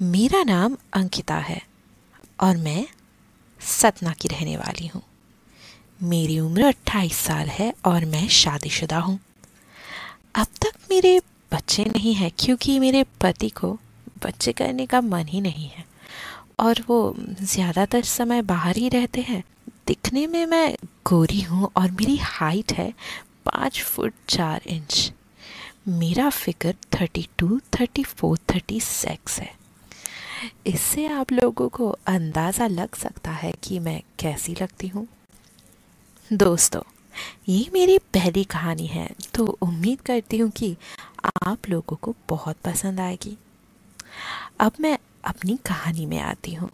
मेरा नाम अंकिता है और मैं सतना की रहने वाली हूँ। मेरी उम्र अट्ठाईस साल है और मैं शादीशुदा हूँ। अब तक मेरे बच्चे नहीं हैं क्योंकि मेरे पति को बच्चे करने का मन ही नहीं है और वो ज़्यादातर समय बाहर ही रहते हैं। दिखने में मैं गोरी हूँ और मेरी हाइट है पाँच फुट चार इंच। मेरा figure thirty two, thirty four, thirty six है। इससे आप लोगों को अंदाज़ा लग सकता है कि मैं कैसी लगती हूँ। दोस्तों, ये मेरी पहली कहानी है तो उम्मीद करती हूँ कि आप लोगों को बहुत पसंद आएगी। अब मैं अपनी कहानी में आती हूँ।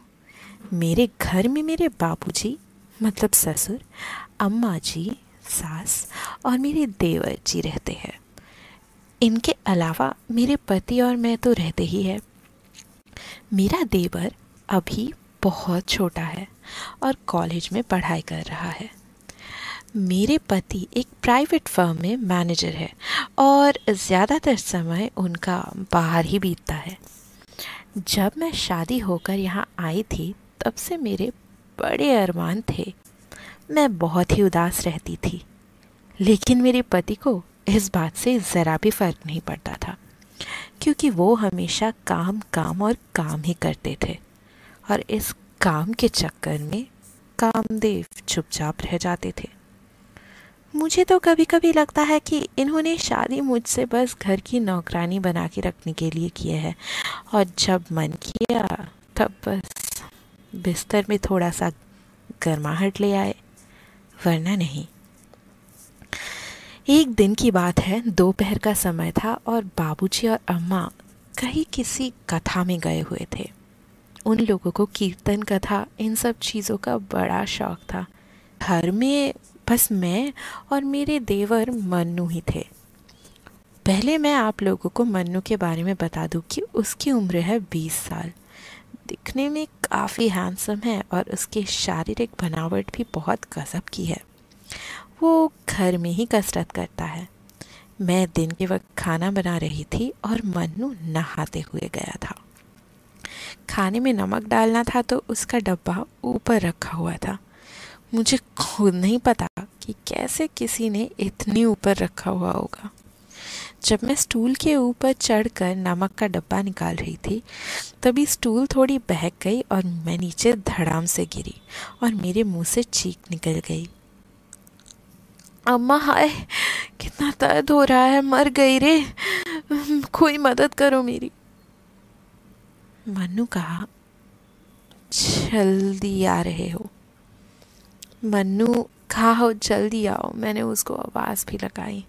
मेरे घर में मेरे बाबूजी मतलब ससुर, अम्मा जी, सास और मेरे देवर जी रहते हैं। इनके अलावा मेरे पति और मैं तो रहते ही हैं। मेरा देवर अभी बहुत छोटा है और कॉलेज में पढ़ाई कर रहा है। मेरे पति एक प्राइवेट फर्म में मैनेजर है और ज़्यादातर समय उनका बाहर ही बीतता है। जब मैं शादी होकर यहाँ आई थी, तब से मेरे बड़े अरमान थे। मैं बहुत ही उदास रहती थी, लेकिन मेरे पति को इस बात से ज़रा भी फ़र्क नहीं पड़ता था। क्योंकि वो हमेशा काम काम और काम ही करते थे। और इस काम के चक्कर में कामदेव चुपचाप रह जाते थे। मुझे तो कभी कभी लगता है कि इन्होंने शादी मुझसे बस घर की नौकरानी बना के रखने के लिए किया है। और जब मन किया, तब बस बिस्तर में थोड़ा सा गर्माहट ले आए, वरना नहीं। एक दिन की बात है, दोपहर का समय था और बाबूजी और अम्मा कहीं किसी कथा में गए हुए थे। उन लोगों को कीर्तन कथा, इन सब चीज़ों का बड़ा शौक था। घर में बस मैं और मेरे देवर मन्नू ही थे। पहले मैं आप लोगों को मन्नू के बारे में बता दूँ कि उसकी उम्र है बीस साल। दिखने में काफ़ी हैंडसम है और उसकी शारीरिक बनावट भी बहुत गज़ब की है। वो घर में ही कसरत करता है। मैं दिन के वक्त खाना बना रही थी और मन्नू नहाते हुए गया था। खाने में नमक डालना था तो उसका डब्बा ऊपर रखा हुआ था। मुझे खुद नहीं पता कि कैसे किसी ने इतनी ऊपर रखा हुआ होगा। जब मैं स्टूल के ऊपर चढ़कर नमक का डब्बा निकाल रही थी, तभी स्टूल थोड़ी बहक गई और मैं नीचे धड़ाम से गिरी और मेरे मुँह से चीख निकल गई। अम्मा, हाय, कितना दर्द हो रहा है, मर गई रे। कोई मदद करो मेरी। मनु कहा, जल्दी आ रहे हो। मनु कहा, हो, जल्दी आओ। मैंने उसको आवाज़ भी लगाई।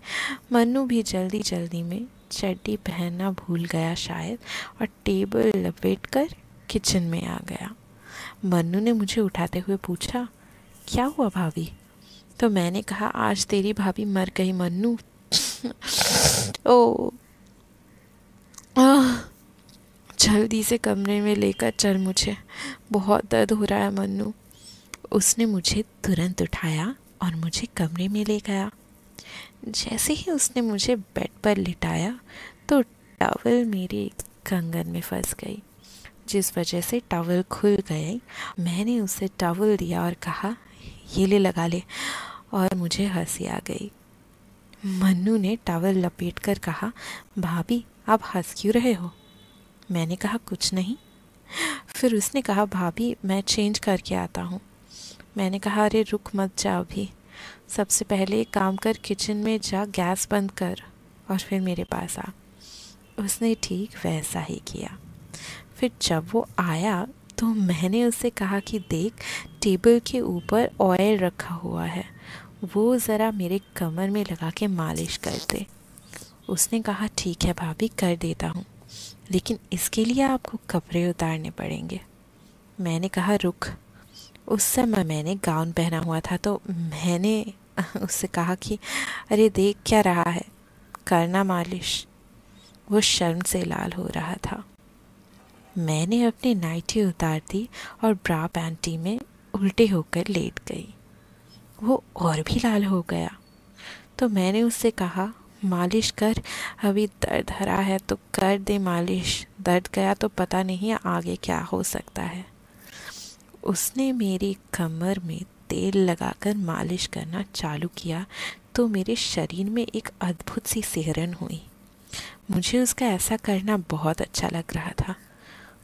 मनु भी जल्दी जल्दी में चड्डी पहनना भूल गया शायद, और टेबल लपेट कर किचन में आ गया। मन्नू ने मुझे उठाते हुए पूछा, क्या हुआ भाभी? तो मैंने कहा, आज तेरी भाभी मर गई, मन्नू। ओ। जल्दी से कमरे में लेकर चल मुझे। बहुत दर्द हो रहा है, मन्नू। उसने मुझे तुरंत उठाया और मुझे कमरे में ले गया। जैसे ही उसने मुझे बेड पर लिटाया तो टॉवल मेरे कंगन में फंस गई। जिस वजह से टॉवल खुल गए, मैंने उसे टॉवल दिया और कहा ये ले लगा ले। और मुझे हँसी आ गई। मन्नू ने टावल लपेट कर कहा, भाभी, आप हंस क्यों रहे हो? मैंने कहा, कुछ नहीं। फिर उसने कहा, भाभी, मैं चेंज करके आता हूँ। मैंने कहा, अरे, रुक मत जा अभी सबसे पहले एक काम कर किचन में जा, गैस बंद कर। और फिर मेरे पास आ। उसने ठीक वैसा ही किया। फिर जब वो आया तो मैंने उससे कहा कि देख, टेबल के ऊपर ऑयल रखा हुआ है। वो ज़रा मेरे कमर में लगा के मालिश कर दे। उसने कहा, ठीक है भाभी, कर देता हूँ। लेकिन इसके लिए आपको कपड़े उतारने पड़ेंगे। मैंने कहा, रुक। उस समय मैंने गाउन पहना हुआ था तो मैंने उससे कहा कि, अरे देख क्या रहा है, करना मालिश। वो शर्म से लाल हो रहा था। मैंने अपनी नाइटी उतार दी और ब्रा पैंटी में उल्टे होकर लेट गई। वो और भी लाल हो गया। तो मैंने उससे कहा, मालिश कर, अभी दर्द हरा है तो कर दे मालिश। दर्द गया तो पता नहीं आगे क्या हो सकता है। उसने मेरी कमर में तेल लगाकर मालिश करना चालू किया तो मेरे शरीर में एक अद्भुत सी सिहरन हुई। मुझे उसका ऐसा करना बहुत अच्छा लग रहा था।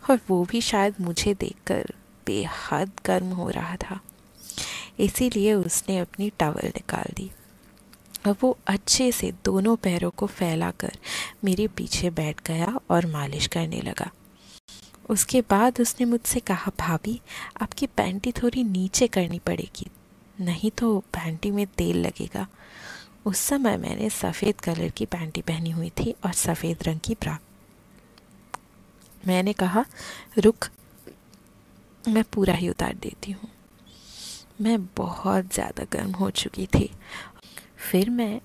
और वो भी शायद मुझे देखकर बेहद गर्म हो रहा था। इसीलिए उसने अपनी टॉवल निकाल दी। अब वो अच्छे से दोनों पैरों को फैलाकर मेरे पीछे बैठ गया और मालिश करने लगा। उसके बाद उसने मुझसे कहा, भाभी, आपकी पैंटी थोड़ी नीचे करनी पड़ेगी, नहीं तो पैंटी में तेल लगेगा। उस समय मैंने सफ़ेद कलर की पैंटी पहनी हुई थी और सफ़ेद रंग की ब्रा मैंने कहा, रुक, मैं पूरा ही उतार देती हूँ। मैं बहुत ज़्यादा गर्म हो चुकी थी। फिर मैं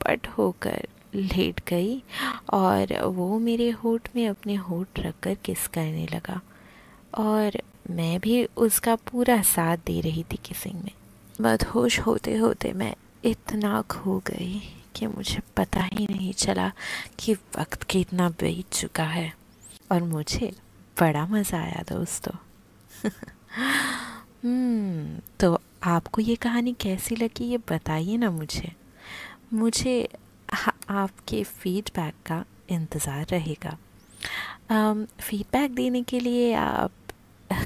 पट होकर लेट गई और वो मेरे होठ में अपने होठ रखकर किस करने लगा। और मैं भी उसका पूरा साथ दे रही थी किसिंग में। मदहोश होते होते मैं इतना खो गई कि मुझे पता ही नहीं चला कि वक्त कितना बीत चुका है। और मुझे बड़ा मज़ा आया दोस्तों। हम्म तो आपको ये कहानी कैसी लगी ये बताइए ना मुझे। मुझे आपके फीडबैक का इंतज़ार रहेगा। फीडबैक देने के लिए आप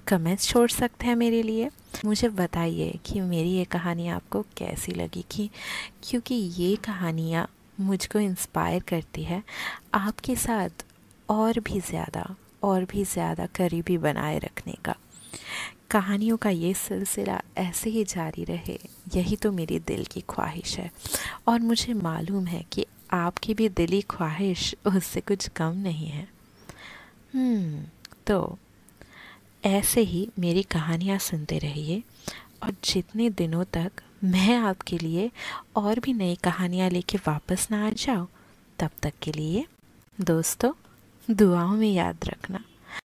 कमेंट्स छोड़ सकते हैं मेरे लिए। मुझे बताइए कि मेरी ये कहानी आपको कैसी लगी कि, क्योंकि ये कहानियाँ मुझको इंस्पायर करती है। आपके साथ और भी ज़्यादा और भी ज़्यादा करीबी बनाए रखने का। कहानियों का ये सिलसिला ऐसे ही जारी रहे यही तो मेरी दिल की ख्वाहिश है। और मुझे मालूम है कि आपकी भी दिली ख्वाहिश उससे कुछ कम नहीं है। हम्म, तो ऐसे ही मेरी कहानियाँ सुनते रहिए और जितने दिनों तक मैं आपके लिए और भी नई कहानियाँ लेके वापस ना आ जाऊँ तब तक के लिए दोस्तों दुआओं में याद रखना।